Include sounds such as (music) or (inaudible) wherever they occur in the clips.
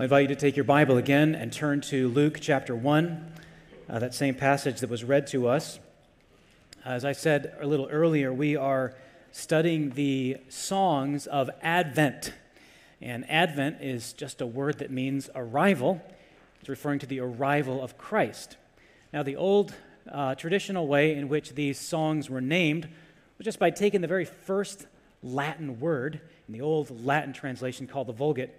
I invite you to take your Bible again and turn to Luke chapter 1, uh, that same passage that was read to us. As I said a little earlier, we are studying the songs of Advent. And Advent is just a word that means arrival. It's referring to the arrival of Christ. Now, the old uh, traditional way in which these songs were named was just by taking the very first Latin word in the old Latin translation called the Vulgate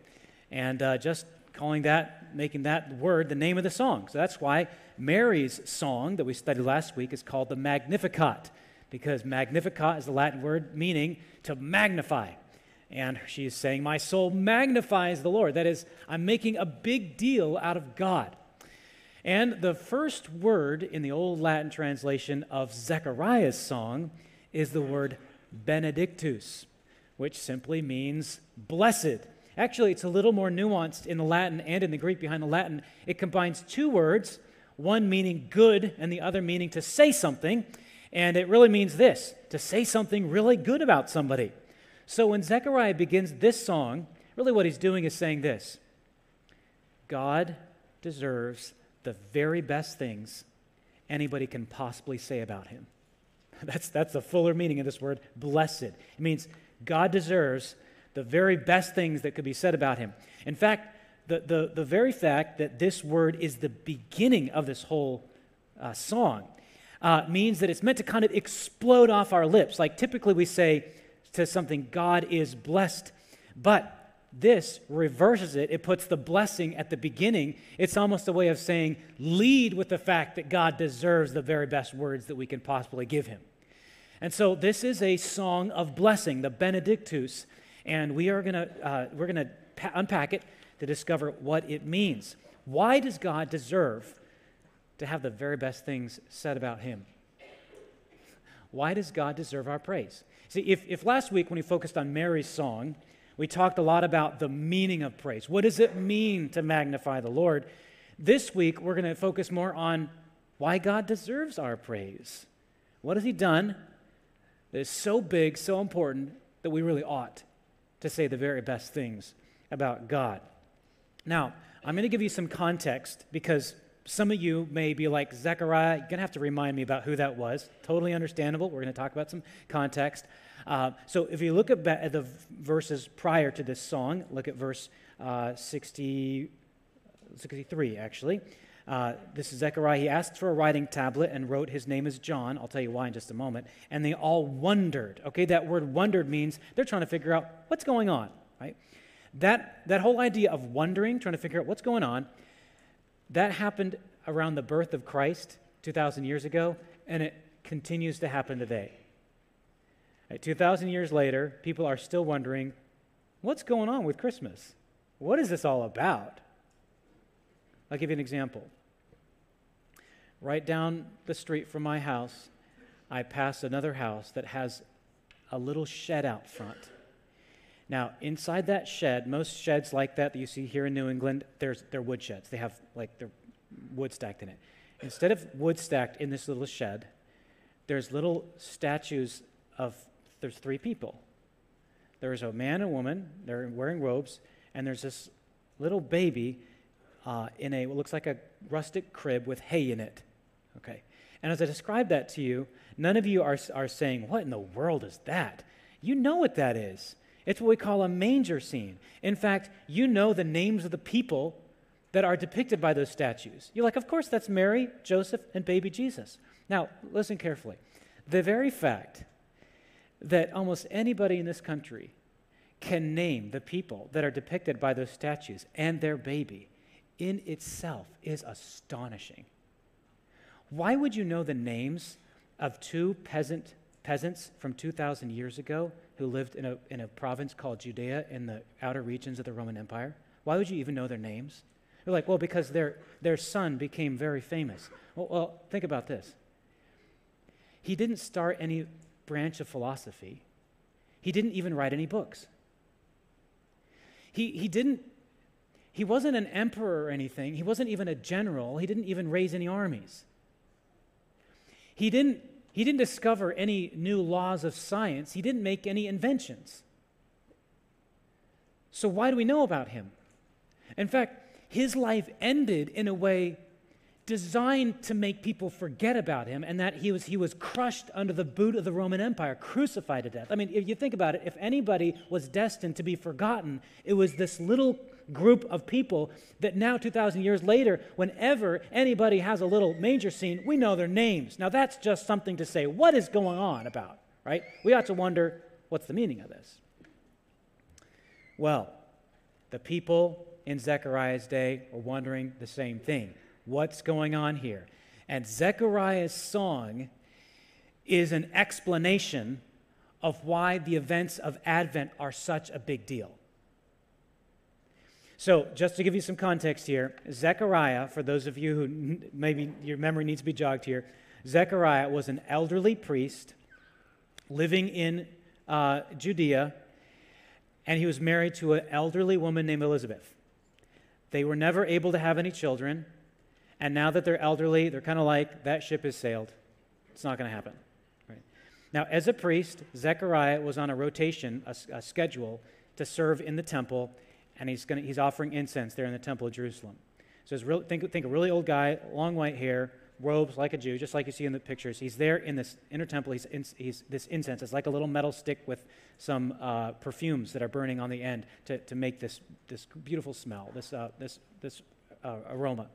and uh, just calling that, making that word the name of the song. So that's why Mary's song that we studied last week is called the Magnificat, because Magnificat is the Latin word meaning to magnify. And she's saying, My soul magnifies the Lord. That is, I'm making a big deal out of God. And the first word in the old Latin translation of Zechariah's song is the word benedictus, which simply means blessed. Actually, it's a little more nuanced in the Latin and in the Greek behind the Latin. It combines two words, one meaning good and the other meaning to say something. And it really means this to say something really good about somebody. So when Zechariah begins this song, really what he's doing is saying this God deserves the very best things anybody can possibly say about him. (laughs) That's, that's the fuller meaning of this word, blessed. It means God deserves the very best things that could be said about him. In fact, the, the, the very fact that this word is the beginning of this whole uh, song uh, means that it's meant to kind of explode off our lips. Like typically we say to something, God is blessed. But this reverses it. It puts the blessing at the beginning. It's almost a way of saying, lead with the fact that God deserves the very best words that we can possibly give him. And so this is a song of blessing, the Benedictus and we are going to uh, we're going to pa- unpack it to discover what it means. Why does God deserve to have the very best things said about Him? Why does God deserve our praise? See, if, if last week when we focused on Mary's song, we talked a lot about the meaning of praise. What does it mean to magnify the Lord? This week, we're going to focus more on why God deserves our praise. What has He done that is so big, so important, that we really ought to say the very best things about God. Now, I'm going to give you some context because some of you may be like, Zechariah, you're going to have to remind me about who that was. Totally understandable. We're going to talk about some context. Uh, so if you look at, the verses prior to this song, look at verse uh, 60, 63, actually. Uh, this is Zechariah. He asked for a writing tablet and wrote, His name is John. I'll tell you why in just a moment. And they all wondered. Okay, that word wondered means they're trying to figure out what's going on, right? That, that whole idea of wondering, trying to figure out what's going on, that happened around the birth of Christ 2,000 years ago, and it continues to happen today. Right, 2,000 years later, people are still wondering what's going on with Christmas? What is this all about? I'll give you an example. Right down the street from my house, I pass another house that has a little shed out front. Now, inside that shed, most sheds like that that you see here in New England, there's, they're wood sheds. They have like their wood stacked in it. Instead of wood stacked in this little shed, there's little statues of, there's three people. There's a man and woman, they're wearing robes, and there's this little baby uh, in a what looks like a rustic crib with hay in it. Okay. And as I describe that to you, none of you are, are saying, What in the world is that? You know what that is. It's what we call a manger scene. In fact, you know the names of the people that are depicted by those statues. You're like, Of course, that's Mary, Joseph, and baby Jesus. Now, listen carefully. The very fact that almost anybody in this country can name the people that are depicted by those statues and their baby in itself is astonishing. Why would you know the names of two peasant, peasants from 2,000 years ago who lived in a, in a province called Judea in the outer regions of the Roman Empire? Why would you even know their names? You're like, well, because their, their son became very famous. Well, well, think about this. He didn't start any branch of philosophy, he didn't even write any books. He, he didn't he wasn't an emperor or anything. He wasn't even a general. He didn't even raise any armies. He didn't, he didn't discover any new laws of science. He didn't make any inventions. So, why do we know about him? In fact, his life ended in a way designed to make people forget about him and that he was, he was crushed under the boot of the Roman Empire, crucified to death. I mean, if you think about it, if anybody was destined to be forgotten, it was this little group of people that now, 2,000 years later, whenever anybody has a little manger scene, we know their names. Now, that's just something to say, what is going on about, right? We ought to wonder, what's the meaning of this? Well, the people in Zechariah's day were wondering the same thing. What's going on here? And Zechariah's song is an explanation of why the events of Advent are such a big deal. So, just to give you some context here, Zechariah, for those of you who maybe your memory needs to be jogged here, Zechariah was an elderly priest living in uh, Judea, and he was married to an elderly woman named Elizabeth. They were never able to have any children. And now that they're elderly, they're kind of like, that ship has sailed. It's not going to happen. Right? Now, as a priest, Zechariah was on a rotation, a, a schedule to serve in the temple, and he's, gonna, he's offering incense there in the temple of Jerusalem. So real, think, think a really old guy, long white hair, robes like a Jew, just like you see in the pictures. He's there in this inner temple. He's, in, he's this incense. It's like a little metal stick with some uh, perfumes that are burning on the end to, to make this, this beautiful smell, this, uh, this, this uh, aroma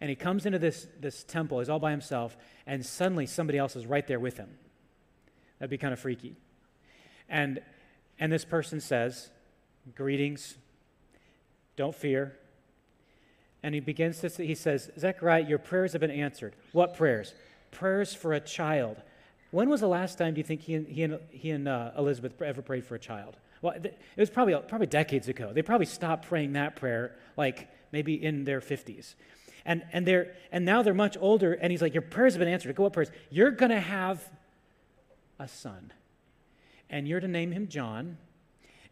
and he comes into this, this temple, he's all by himself, and suddenly somebody else is right there with him. That'd be kind of freaky. And, and this person says, Greetings, don't fear. And he begins to say, he says, Zechariah, your prayers have been answered. What prayers? Prayers for a child. When was the last time do you think he and, he and, he and uh, Elizabeth ever prayed for a child? Well, it was probably, probably decades ago. They probably stopped praying that prayer, like maybe in their 50s. And, and, they're, and now they're much older, and he's like, Your prayers have been answered. Go what prayers? You're going to have a son, and you're to name him John.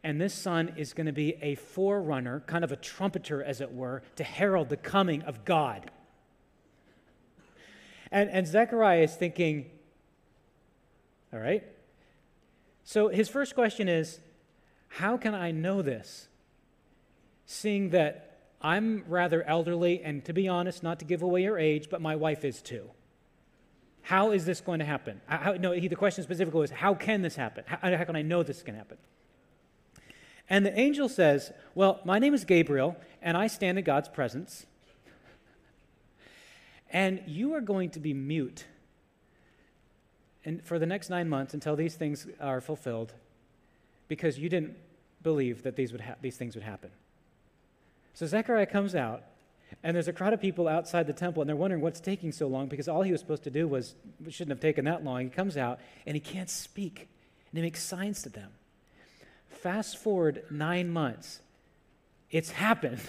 And this son is going to be a forerunner, kind of a trumpeter, as it were, to herald the coming of God. And, and Zechariah is thinking, all right. So his first question is, how can I know this? Seeing that I'm rather elderly, and to be honest, not to give away your age, but my wife is too. How is this going to happen? How, no, he, the question specifically was, how can this happen? How, how can I know this can happen? And the angel says, Well, my name is Gabriel, and I stand in God's presence. And you are going to be mute and for the next nine months until these things are fulfilled because you didn't believe that these, would ha- these things would happen. So Zechariah comes out, and there's a crowd of people outside the temple, and they're wondering what's taking so long because all he was supposed to do was shouldn't have taken that long. He comes out, and he can't speak, and he makes signs to them. Fast forward nine months, it's happened.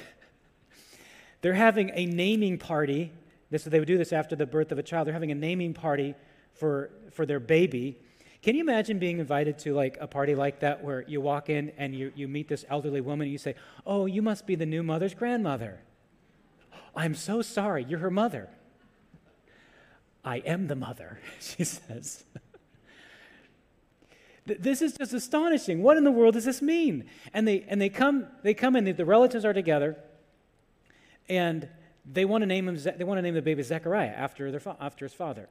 (laughs) they're having a naming party. This, they would do this after the birth of a child. They're having a naming party for, for their baby. Can you imagine being invited to like a party like that where you walk in and you, you meet this elderly woman and you say, Oh, you must be the new mother's grandmother. (gasps) I'm so sorry, you're her mother. I am the mother, (laughs) she says. This is just astonishing. What in the world does this mean? And they and they come they come in. The relatives are together, and they want to name him. They want to name the baby Zechariah after their after his father.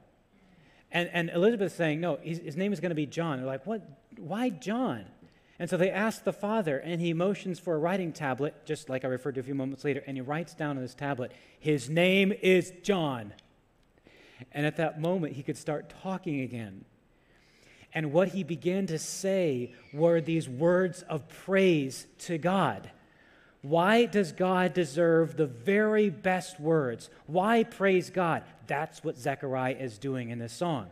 And, and Elizabeth's saying, no, his, his name is going to be John. They're like, what? Why John? And so they ask the father, and he motions for a writing tablet, just like I referred to a few moments later, and he writes down on this tablet, His name is John. And at that moment, he could start talking again. And what he began to say were these words of praise to God. Why does God deserve the very best words? Why praise God? That's what Zechariah is doing in this song.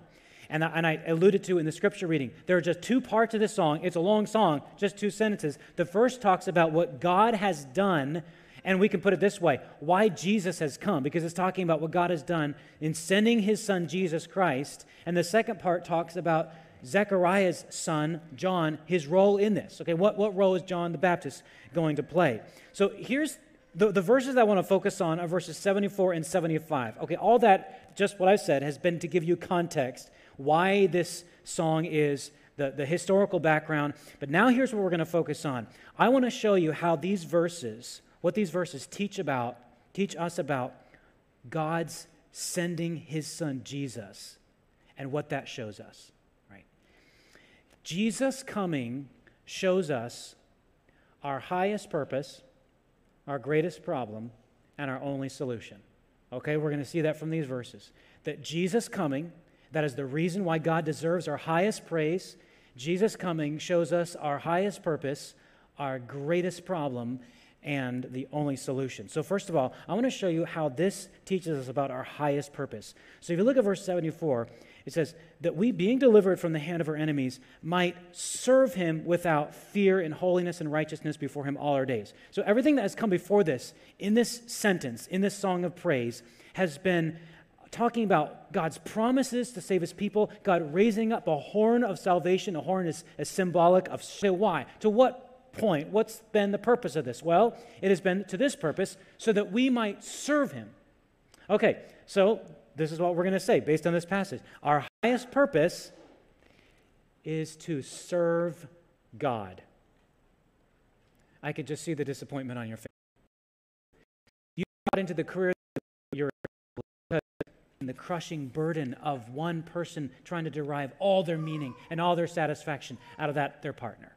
And I, and I alluded to in the scripture reading, there are just two parts of this song. It's a long song, just two sentences. The first talks about what God has done, and we can put it this way why Jesus has come, because it's talking about what God has done in sending his son, Jesus Christ. And the second part talks about Zechariah's son, John, his role in this. Okay, what, what role is John the Baptist going to play? So here's the, the verses I want to focus on are verses 74 and 75. Okay, all that, just what I've said, has been to give you context why this song is the, the historical background. But now here's what we're going to focus on. I want to show you how these verses what these verses teach about, teach us about God's sending his son Jesus and what that shows us? Jesus coming shows us our highest purpose, our greatest problem, and our only solution. Okay, we're going to see that from these verses. That Jesus coming, that is the reason why God deserves our highest praise. Jesus coming shows us our highest purpose, our greatest problem, and the only solution. So, first of all, I want to show you how this teaches us about our highest purpose. So, if you look at verse 74, it says, That we, being delivered from the hand of our enemies, might serve him without fear in holiness and righteousness before him all our days. So, everything that has come before this, in this sentence, in this song of praise, has been talking about God's promises to save his people, God raising up a horn of salvation. A horn is, is symbolic of why? To what point. What's been the purpose of this? Well, it has been to this purpose so that we might serve him. Okay, so this is what we're going to say based on this passage. Our highest purpose is to serve God. I could just see the disappointment on your face. You got into the career you're in the crushing burden of one person trying to derive all their meaning and all their satisfaction out of that their partner.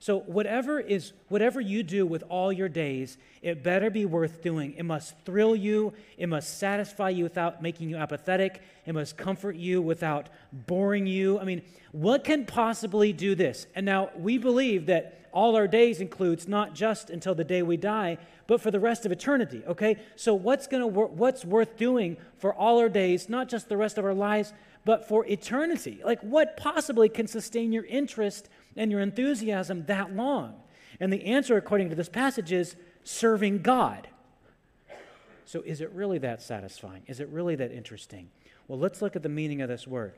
So whatever is whatever you do with all your days, it better be worth doing. It must thrill you, it must satisfy you without making you apathetic, it must comfort you without boring you. I mean, what can possibly do this? And now we believe that all our days includes not just until the day we die, but for the rest of eternity, okay? So what's going to wor- what's worth doing for all our days, not just the rest of our lives, but for eternity? Like what possibly can sustain your interest and your enthusiasm that long? And the answer, according to this passage, is serving God. So, is it really that satisfying? Is it really that interesting? Well, let's look at the meaning of this word.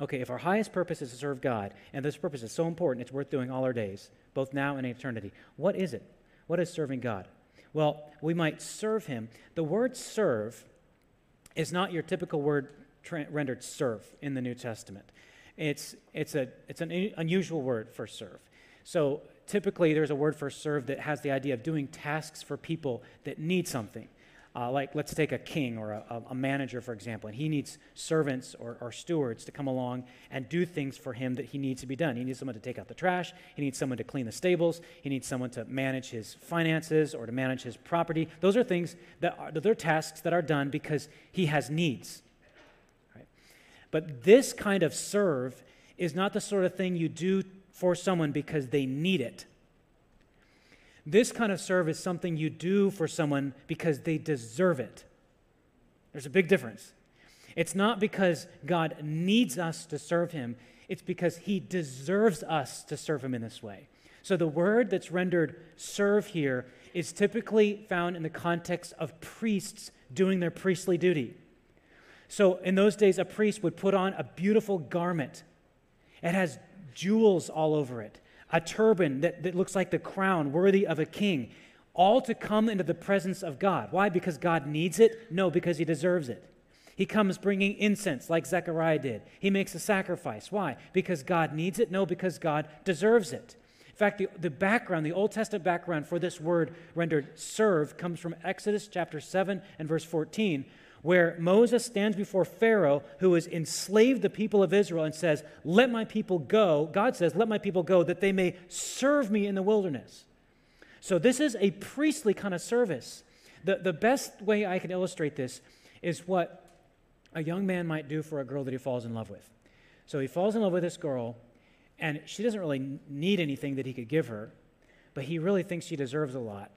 Okay, if our highest purpose is to serve God, and this purpose is so important, it's worth doing all our days, both now and eternity, what is it? What is serving God? Well, we might serve Him. The word serve is not your typical word rendered serve in the New Testament. It's, it's, a, it's an unusual word for serve. So typically, there's a word for serve that has the idea of doing tasks for people that need something. Uh, like, let's take a king or a, a, manager, for example, and he needs servants or, or, stewards to come along and do things for him that he needs to be done. He needs someone to take out the trash, he needs someone to clean the stables, he needs someone to manage his finances or to manage his property. Those are things that are, they're tasks that are done because he has needs. But this kind of serve is not the sort of thing you do for someone because they need it. This kind of serve is something you do for someone because they deserve it. There's a big difference. It's not because God needs us to serve him, it's because he deserves us to serve him in this way. So the word that's rendered serve here is typically found in the context of priests doing their priestly duty. So in those days, a priest would put on a beautiful garment. It has jewels all over it, a turban that, that looks like the crown worthy of a king, all to come into the presence of God. Why? Because God needs it? No, because he deserves it. He comes bringing incense like Zechariah did. He makes a sacrifice. Why? Because God needs it? No, because God deserves it. In fact, the, the background, the Old Testament background for this word rendered serve comes from Exodus chapter 7 and verse 14, where Moses stands before Pharaoh, who has enslaved the people of Israel, and says, Let my people go. God says, Let my people go that they may serve me in the wilderness. So, this is a priestly kind of service. The, the best way I can illustrate this is what a young man might do for a girl that he falls in love with. So, he falls in love with this girl, and she doesn't really need anything that he could give her, but he really thinks she deserves a lot.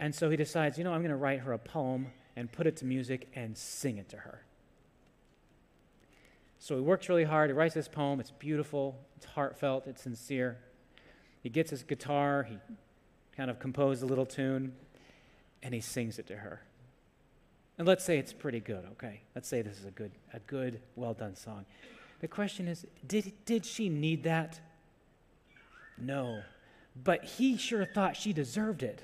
And so he decides, you know, I'm going to write her a poem and put it to music and sing it to her. So he works really hard. He writes this poem. It's beautiful, it's heartfelt, it's sincere. He gets his guitar, he kind of composed a little tune, and he sings it to her. And let's say it's pretty good, okay? Let's say this is a good, a good, well done song. The question is did, did she need that? No. But he sure thought she deserved it.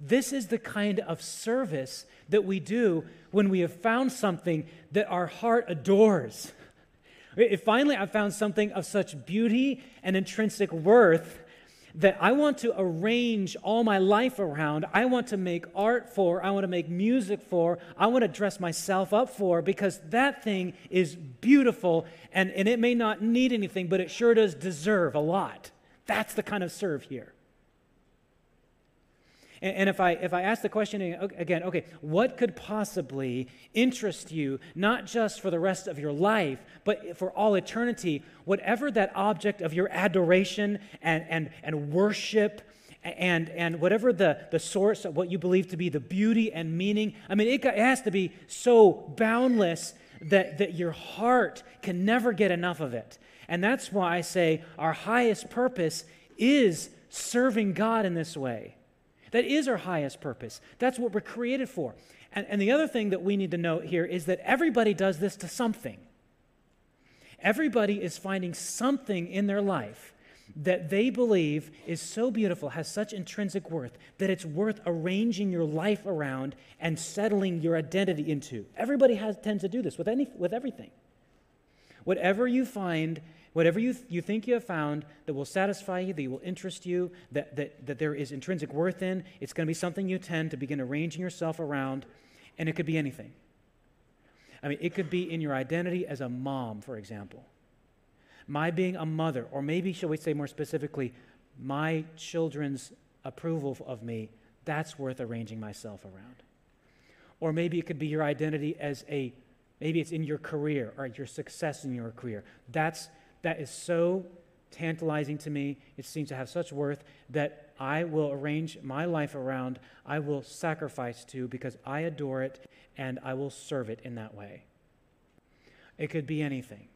This is the kind of service that we do when we have found something that our heart adores. If finally I found something of such beauty and intrinsic worth that I want to arrange all my life around, I want to make art for, I want to make music for, I want to dress myself up for, because that thing is beautiful and, and it may not need anything, but it sure does deserve a lot. That's the kind of serve here. And, and if, I, if I ask the question again, okay, what could possibly interest you, not just for the rest of your life, but for all eternity, whatever that object of your adoration and, and, and worship and, and whatever the, the source of what you believe to be the beauty and meaning, I mean, it, it has to be so boundless that, that your heart can never get enough of it. And that's why I say our highest purpose is serving God in this way. That is our highest purpose. That's what we're created for. And, and the other thing that we need to note here is that everybody does this to something. Everybody is finding something in their life that they believe is so beautiful, has such intrinsic worth, that it's worth arranging your life around and settling your identity into. Everybody has, tends to do this with, any, with everything. Whatever you find Whatever you, th- you think you have found that will satisfy you, that will interest you, that, that, that there is intrinsic worth in, it's going to be something you tend to begin arranging yourself around, and it could be anything. I mean, it could be in your identity as a mom, for example. My being a mother, or maybe, shall we say more specifically, my children's approval of me, that's worth arranging myself around. Or maybe it could be your identity as a, maybe it's in your career or your success in your career. That's that is so tantalizing to me. It seems to have such worth that I will arrange my life around, I will sacrifice to because I adore it and I will serve it in that way. It could be anything.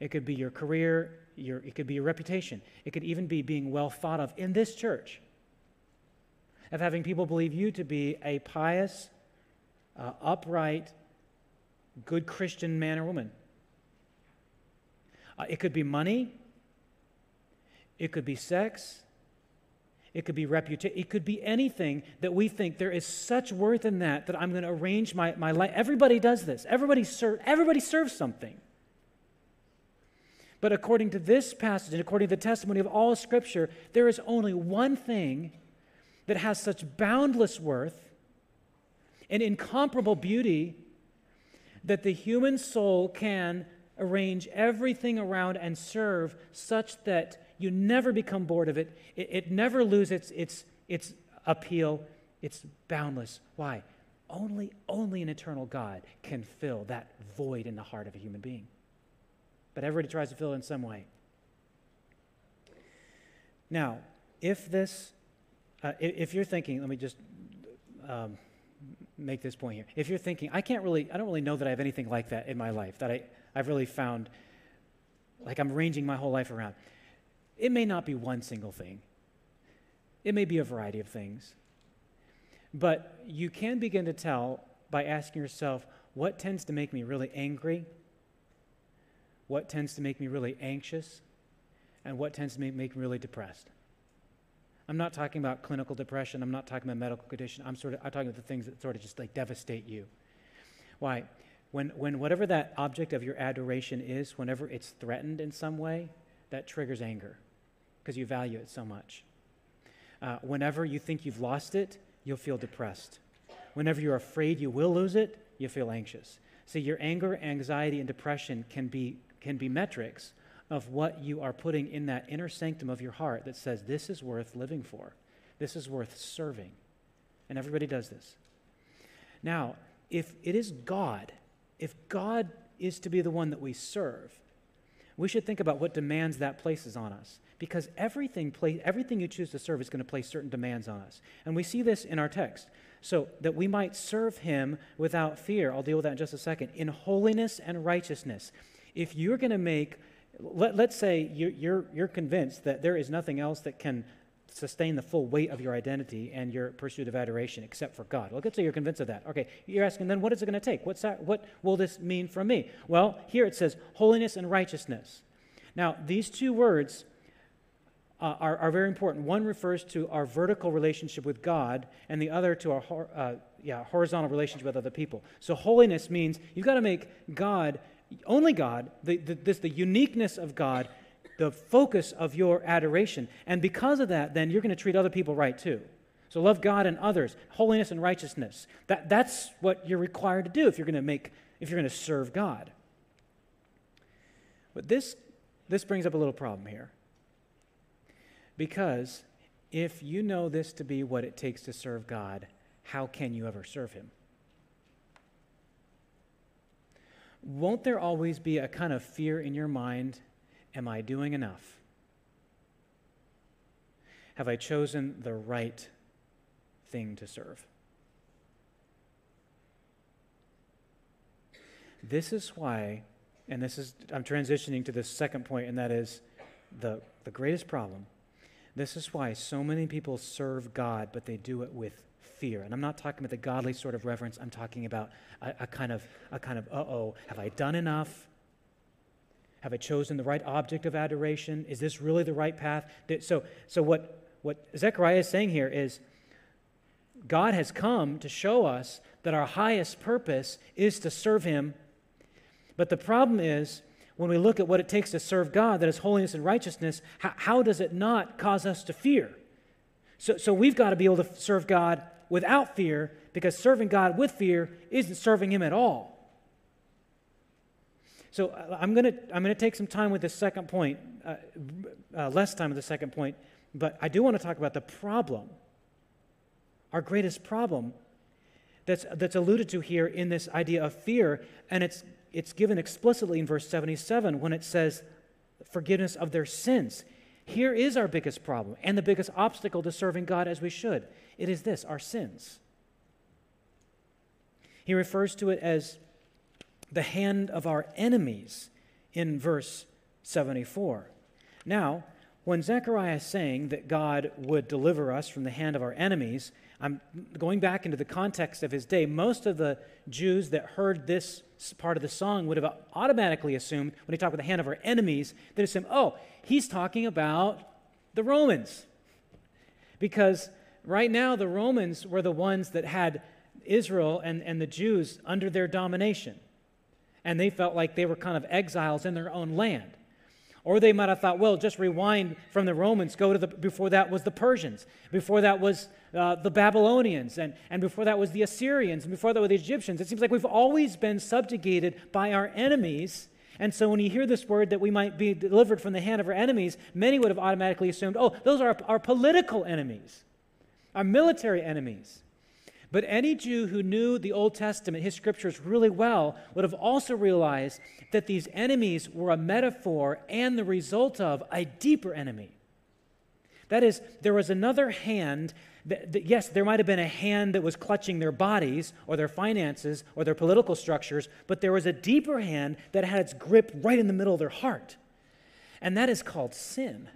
It could be your career, your, it could be your reputation. It could even be being well thought of in this church, of having people believe you to be a pious, uh, upright, good Christian man or woman. Uh, it could be money, it could be sex, it could be reputation, it could be anything that we think there is such worth in that that I'm going to arrange my, my life. Everybody does this, everybody, serve, everybody serves something. But according to this passage and according to the testimony of all Scripture, there is only one thing that has such boundless worth and incomparable beauty that the human soul can arrange everything around and serve such that you never become bored of it. It, it never loses its, its, its appeal. It's boundless. Why? Only, only an eternal God can fill that void in the heart of a human being. But everybody tries to fill it in some way. Now, if this, uh, if you're thinking, let me just um, make this point here. If you're thinking, I can't really, I don't really know that I have anything like that in my life, that I, I've really found like I'm ranging my whole life around. It may not be one single thing, it may be a variety of things. But you can begin to tell by asking yourself what tends to make me really angry, what tends to make me really anxious, and what tends to make, make me really depressed. I'm not talking about clinical depression. I'm not talking about medical condition. I'm sort of I'm talking about the things that sort of just like devastate you. Why? when, when whatever that object of your adoration is, whenever it's threatened in some way, that triggers anger because you value it so much. Uh, whenever you think you've lost it, you'll feel depressed. Whenever you're afraid you will lose it, you feel anxious. See, your anger, anxiety, and depression can be, can be metrics of what you are putting in that inner sanctum of your heart that says, this is worth living for. This is worth serving. And everybody does this. Now, if it is God if God is to be the one that we serve, we should think about what demands that places on us. Because everything, play, everything you choose to serve is going to place certain demands on us. And we see this in our text. So that we might serve him without fear. I'll deal with that in just a second. In holiness and righteousness. If you're going to make, let, us say you're, you're, you're convinced that there is nothing else that can sustain the full weight of your identity and your pursuit of adoration except for God. Well, let's say you're convinced of that. Okay, you're asking then what is it going to take? What's that, what will this mean for me? Well, here it says holiness and righteousness. Now, these two words uh, are, are, very important. One refers to our vertical relationship with God, and the other to our uh, yeah, horizontal relationship with other people. So, holiness means you've got to make God, only God, the, the, this, the uniqueness of God, the focus of your adoration. And because of that, then you're going to treat other people right too. So love God and others, holiness and righteousness. That, that's what you're required to do if you're going to make, if you're going to serve God. But this, this brings up a little problem here. Because if you know this to be what it takes to serve God, how can you ever serve Him? Won't there always be a kind of fear in your mind? Am I doing enough? Have I chosen the right thing to serve? This is why, and this is, I'm transitioning to the second point, and that is the, the greatest problem this is why so many people serve God, but they do it with fear. And I'm not talking about the godly sort of reverence. I'm talking about a, a kind of, a kind of, uh-oh, have I done enough? Have I chosen the right object of adoration? Is this really the right path? So, so what, what Zechariah is saying here is God has come to show us that our highest purpose is to serve Him. But the problem is, when we look at what it takes to serve God, that is holiness and righteousness, how, how does it not cause us to fear? So, so we've got to be able to serve God without fear because serving God with fear isn't serving Him at all. So uh, I'm going to I'm to take some time with the second point, uh, uh, less time with the second point, but I do want to talk about the problem, our greatest problem that's, that's alluded to here in this idea of fear, and it's it's given explicitly in verse 77 when it says forgiveness of their sins. Here is our biggest problem and the biggest obstacle to serving God as we should it is this our sins. He refers to it as the hand of our enemies in verse 74. Now, when Zechariah is saying that God would deliver us from the hand of our enemies, I'm going back into the context of his day. Most of the Jews that heard this part of the song would have automatically assumed, when he talked about the hand of our enemies, they'd assume, oh, he's talking about the Romans. Because right now, the Romans were the ones that had Israel and, and the Jews under their domination. And they felt like they were kind of exiles in their own land. Or they might have thought, well, just rewind from the Romans, go to the, before that was the Persians, before that was uh, the Babylonians, and, and before that was the Assyrians, and before that were the Egyptians. It seems like we've always been subjugated by our enemies. And so when you hear this word that we might be delivered from the hand of our enemies, many would have automatically assumed, oh, those are our, our political enemies, our military enemies. But any Jew who knew the Old Testament, his scriptures really well, would have also realized that these enemies were a metaphor and the result of a deeper enemy. That is, there was another hand. That, that, yes, there might have been a hand that was clutching their bodies or their finances or their political structures, but there was a deeper hand that had its grip right in the middle of their heart. And that is called sin.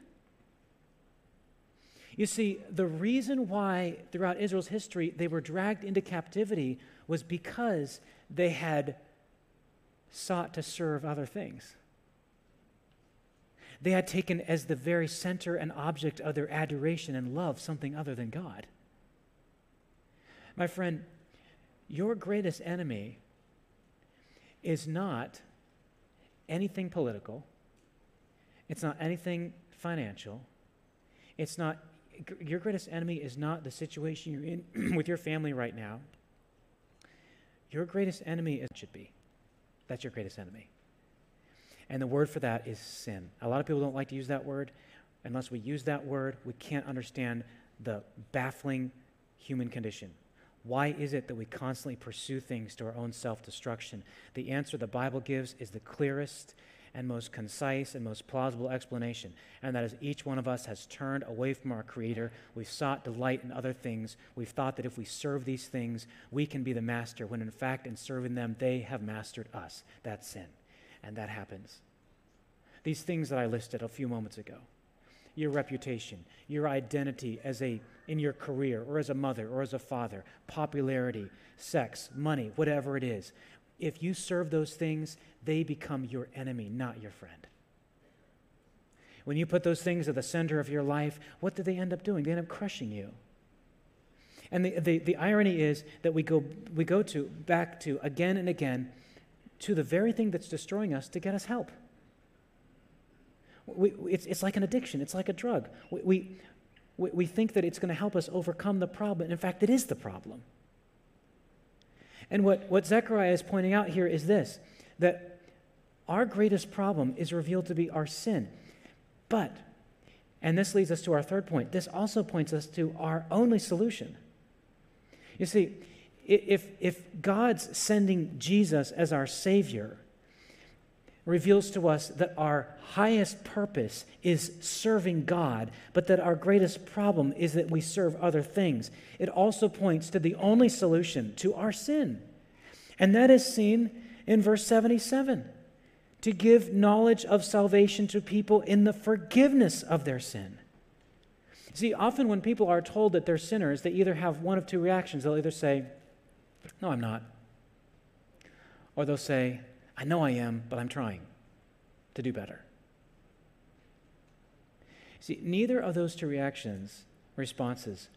You see, the reason why throughout Israel's history they were dragged into captivity was because they had sought to serve other things. They had taken as the very center and object of their adoration and love something other than God. My friend, your greatest enemy is not anything political, it's not anything financial, it's not your greatest enemy is not the situation you're in (clears throat) with your family right now. Your greatest enemy is, should be. That's your greatest enemy. And the word for that is sin. A lot of people don't like to use that word. Unless we use that word, we can't understand the baffling human condition. Why is it that we constantly pursue things to our own self destruction? The answer the Bible gives is the clearest and most concise and most plausible explanation, and that is each one of us has turned away from our Creator. We've sought delight in other things. We've thought that if we serve these things, we can be the master, when in fact, in serving them, they have mastered us. That's sin. And that happens. These things that I listed a few moments ago your reputation, your identity as a in your career or as a mother or as a father, popularity, sex, money, whatever it is if you serve those things, they become your enemy, not your friend. When you put those things at the center of your life, what do they end up doing? They end up crushing you. And the, the, the irony is that we go, we go to back to again and again to the very thing that's destroying us to get us help. We, it's, it's like an addiction, it's like a drug. We, we, we think that it's going to help us overcome the problem. In fact, it is the problem. And what, what Zechariah is pointing out here is this that our greatest problem is revealed to be our sin. But, and this leads us to our third point, this also points us to our only solution. You see, if, if God's sending Jesus as our Savior, reveals to us that our highest purpose is serving God, but that our greatest problem is that we serve other things. It also points to the only solution to our sin, and that is seen in verse 77 to give knowledge of salvation to people in the forgiveness of their sin. See, often when people are told that they're sinners, they either have one of two reactions. They'll either say, No, I'm not. Or they'll say, I know I am, but I'm trying to do better. See, neither of those two reactions, responses,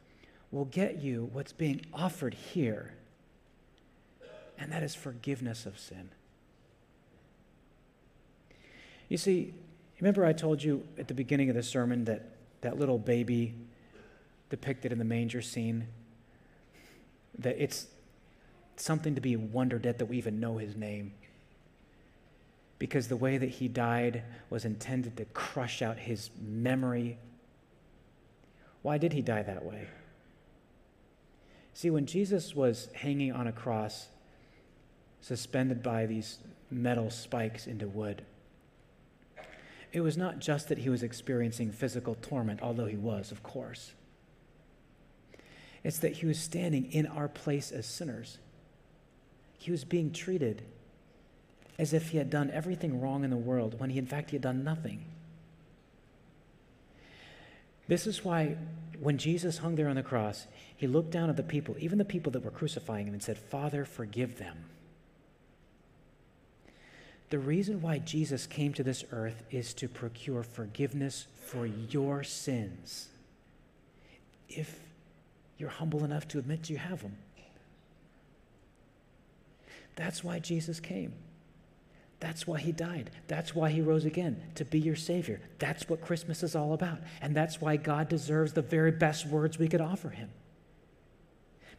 will get you what's being offered here, and that is forgiveness of sin. You see, remember I told you at the beginning of the sermon that that little baby depicted in the manger scene, that it's something to be wondered at that we even know his name because the way that he died was intended to crush out his memory. Why did he die that way? See, when Jesus was hanging on a cross, suspended by these metal spikes into wood, it was not just that he was experiencing physical torment, although he was, of course. It's that he was standing in our place as sinners. He was being treated as if he had done everything wrong in the world when he, in fact, he had done nothing. This is why when Jesus hung there on the cross, he looked down at the people, even the people that were crucifying him, and said, Father, forgive them. The reason why Jesus came to this earth is to procure forgiveness for your sins. If you're humble enough to admit you have them. That's why Jesus came. That's why he died. That's why he rose again, to be your Savior. That's what Christmas is all about. And that's why God deserves the very best words we could offer him.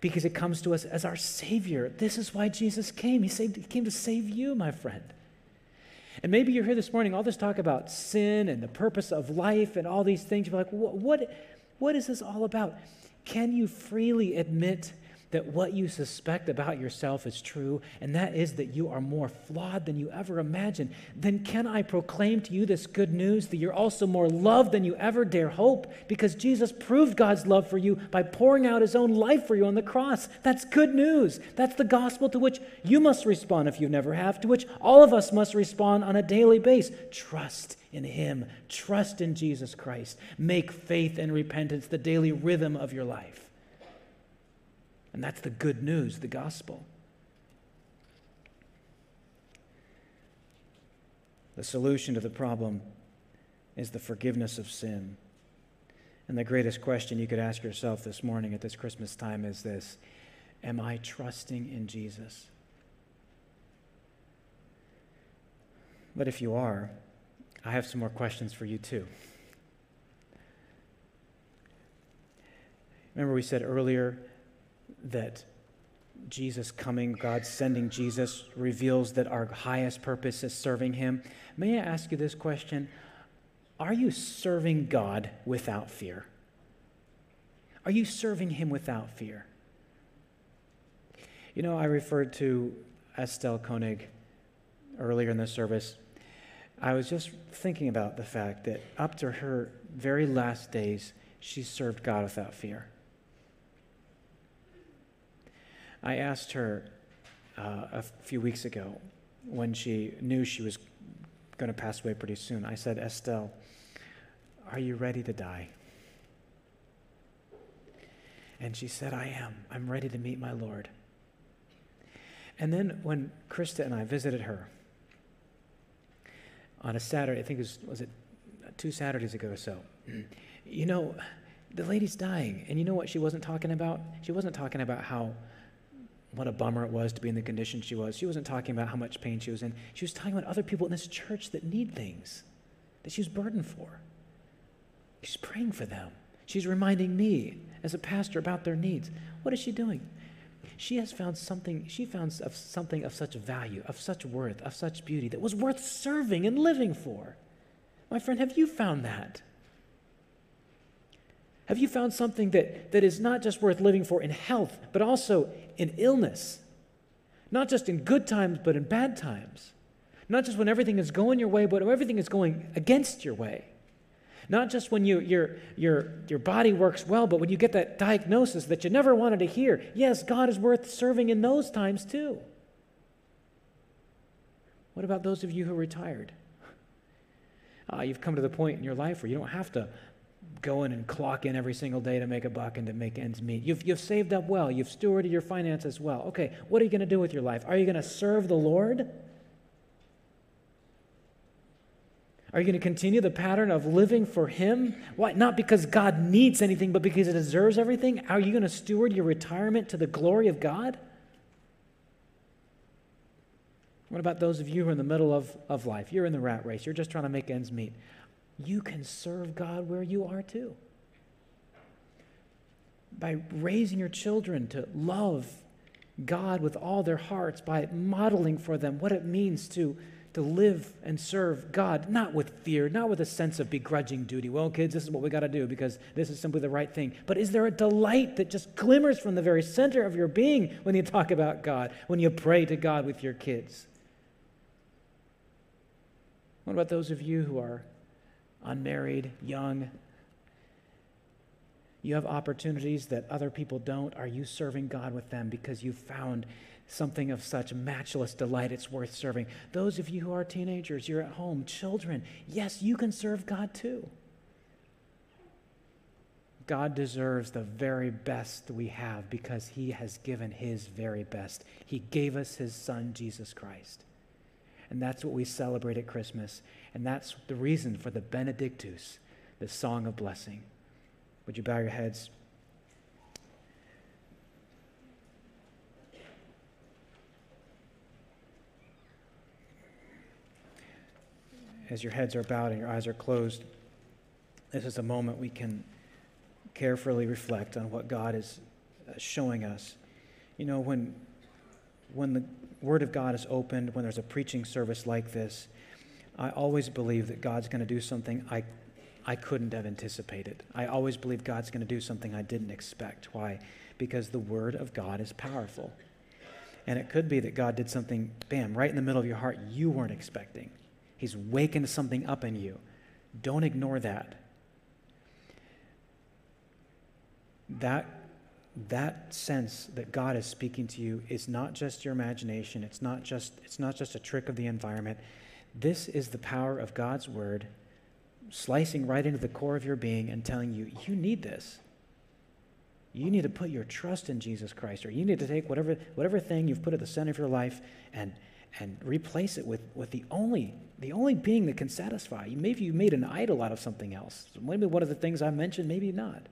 Because it comes to us as our Savior. This is why Jesus came. He, saved, he came to save you, my friend. And maybe you're here this morning, all this talk about sin and the purpose of life and all these things. You're like, what, what, what is this all about? Can you freely admit that what you suspect about yourself is true, and that is that you are more flawed than you ever imagined, then can I proclaim to you this good news that you're also more loved than you ever dare hope because Jesus proved God's love for you by pouring out his own life for you on the cross? That's good news. That's the gospel to which you must respond if you never have, to which all of us must respond on a daily basis. Trust in him, trust in Jesus Christ. Make faith and repentance the daily rhythm of your life. And that's the good news, the gospel. The solution to the problem is the forgiveness of sin. And the greatest question you could ask yourself this morning at this Christmas time is this Am I trusting in Jesus? But if you are, I have some more questions for you too. Remember, we said earlier that Jesus coming, God sending Jesus, reveals that our highest purpose is serving Him. May I ask you this question? Are you serving God without fear? Are you serving Him without fear? You know, I referred to Estelle Koenig earlier in the service. I was just thinking about the fact that up to her very last days, she served God without fear. I asked her uh, a few weeks ago when she knew she was going to pass away pretty soon. I said, Estelle, are you ready to die? And she said, I am. I'm ready to meet my Lord. And then when Krista and I visited her on a Saturday, I think it was, was it two Saturdays ago or so, (clears throat) you know, the lady's dying. And you know what she wasn't talking about? She wasn't talking about how what a bummer it was to be in the condition she was. She wasn't talking about how much pain she was in. She was talking about other people in this church that need things. that she was burdened for. She's praying for them. She's reminding me as a pastor about their needs. What is she doing? She has found something, she found of something of such value, of such worth, of such beauty that was worth serving and living for. My friend, have you found that? Have you found something that, that is not just worth living for in health, but also in illness? Not just in good times, but in bad times. Not just when everything is going your way, but when everything is going against your way. Not just when you, your, your, your body works well, but when you get that diagnosis that you never wanted to hear. Yes, God is worth serving in those times too. What about those of you who retired? Uh, you've come to the point in your life where you don't have to go in and clock in every single day to make a buck and to make ends meet. You've, you've saved up well, you've stewarded your finances well. Okay, what are you going to do with your life? Are you going to serve the Lord? Are you going to continue the pattern of living for Him? Why? Not because God needs anything, but because He deserves everything? Are you going to steward your retirement to the glory of God? What about those of you who are in the middle of, of life? You're in the rat race, you're just trying to make ends meet. You can serve God where you are too. By raising your children to love God with all their hearts, by modeling for them what it means to to live and serve God, not with fear, not with a sense of begrudging duty. Well, kids, this is what we got to do because this is simply the right thing. But is there a delight that just glimmers from the very center of your being when you talk about God, when you pray to God with your kids? What about those of you who are unmarried, young? You have opportunities that other people don't. Are you serving God with them because you found something of such matchless delight, it's worth serving. Those of you who are teenagers, you're at home, children, yes, you can serve God too. God deserves the very best we have because he has given his very best. He gave us his son, Jesus Christ. And that's what we celebrate at Christmas. And that's the reason for the Benedictus, the song of blessing. Would you bow your heads? as your heads are bowed and your eyes are closed, this is a moment we can carefully reflect on what God is uh, showing us. You know, when, when the Word of God is opened, when there's a preaching service like this, I always believe that God's going to do something I, I couldn't have anticipated. I always believe God's going to do something I didn't expect. Why? Because the Word of God is powerful. And it could be that God did something, bam, right in the middle of your heart you weren't expecting. He's wakened something up in you. Don't ignore that. That, that sense that God is speaking to you is not just your imagination, it's not just, it's not just a trick of the environment. This is the power of God's word slicing right into the core of your being and telling you, you need this. You need to put your trust in Jesus Christ, or you need to take whatever, whatever thing you've put at the center of your life and, and replace it with, with the only the only being that can satisfy you. Maybe you made an idol out of something else. Maybe one of the things I mentioned, maybe not.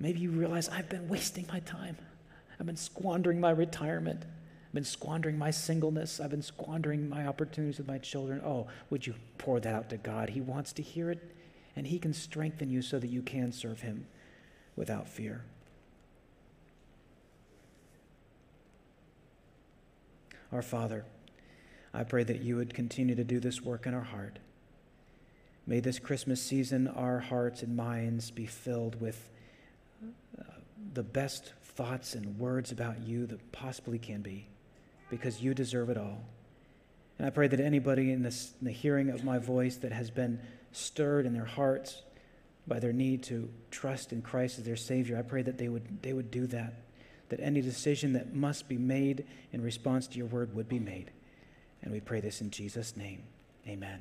Maybe you realize I've been wasting my time. I've been squandering my retirement. I've been squandering my singleness. I've been squandering my opportunities with my children. Oh, would you pour that out to God? He wants to hear it, and He can strengthen you so that you can serve Him without fear. Our Father, I pray that you would continue to do this work in our heart. May this Christmas season, our hearts and minds be filled with the best thoughts and words about you that possibly can be, because you deserve it all. And I pray that anybody in, this, in the hearing of my voice that has been stirred in their hearts by their need to trust in Christ as their Savior, I pray that they would, they would do that, that any decision that must be made in response to your word would be made. And we pray this in Jesus' name. Amen.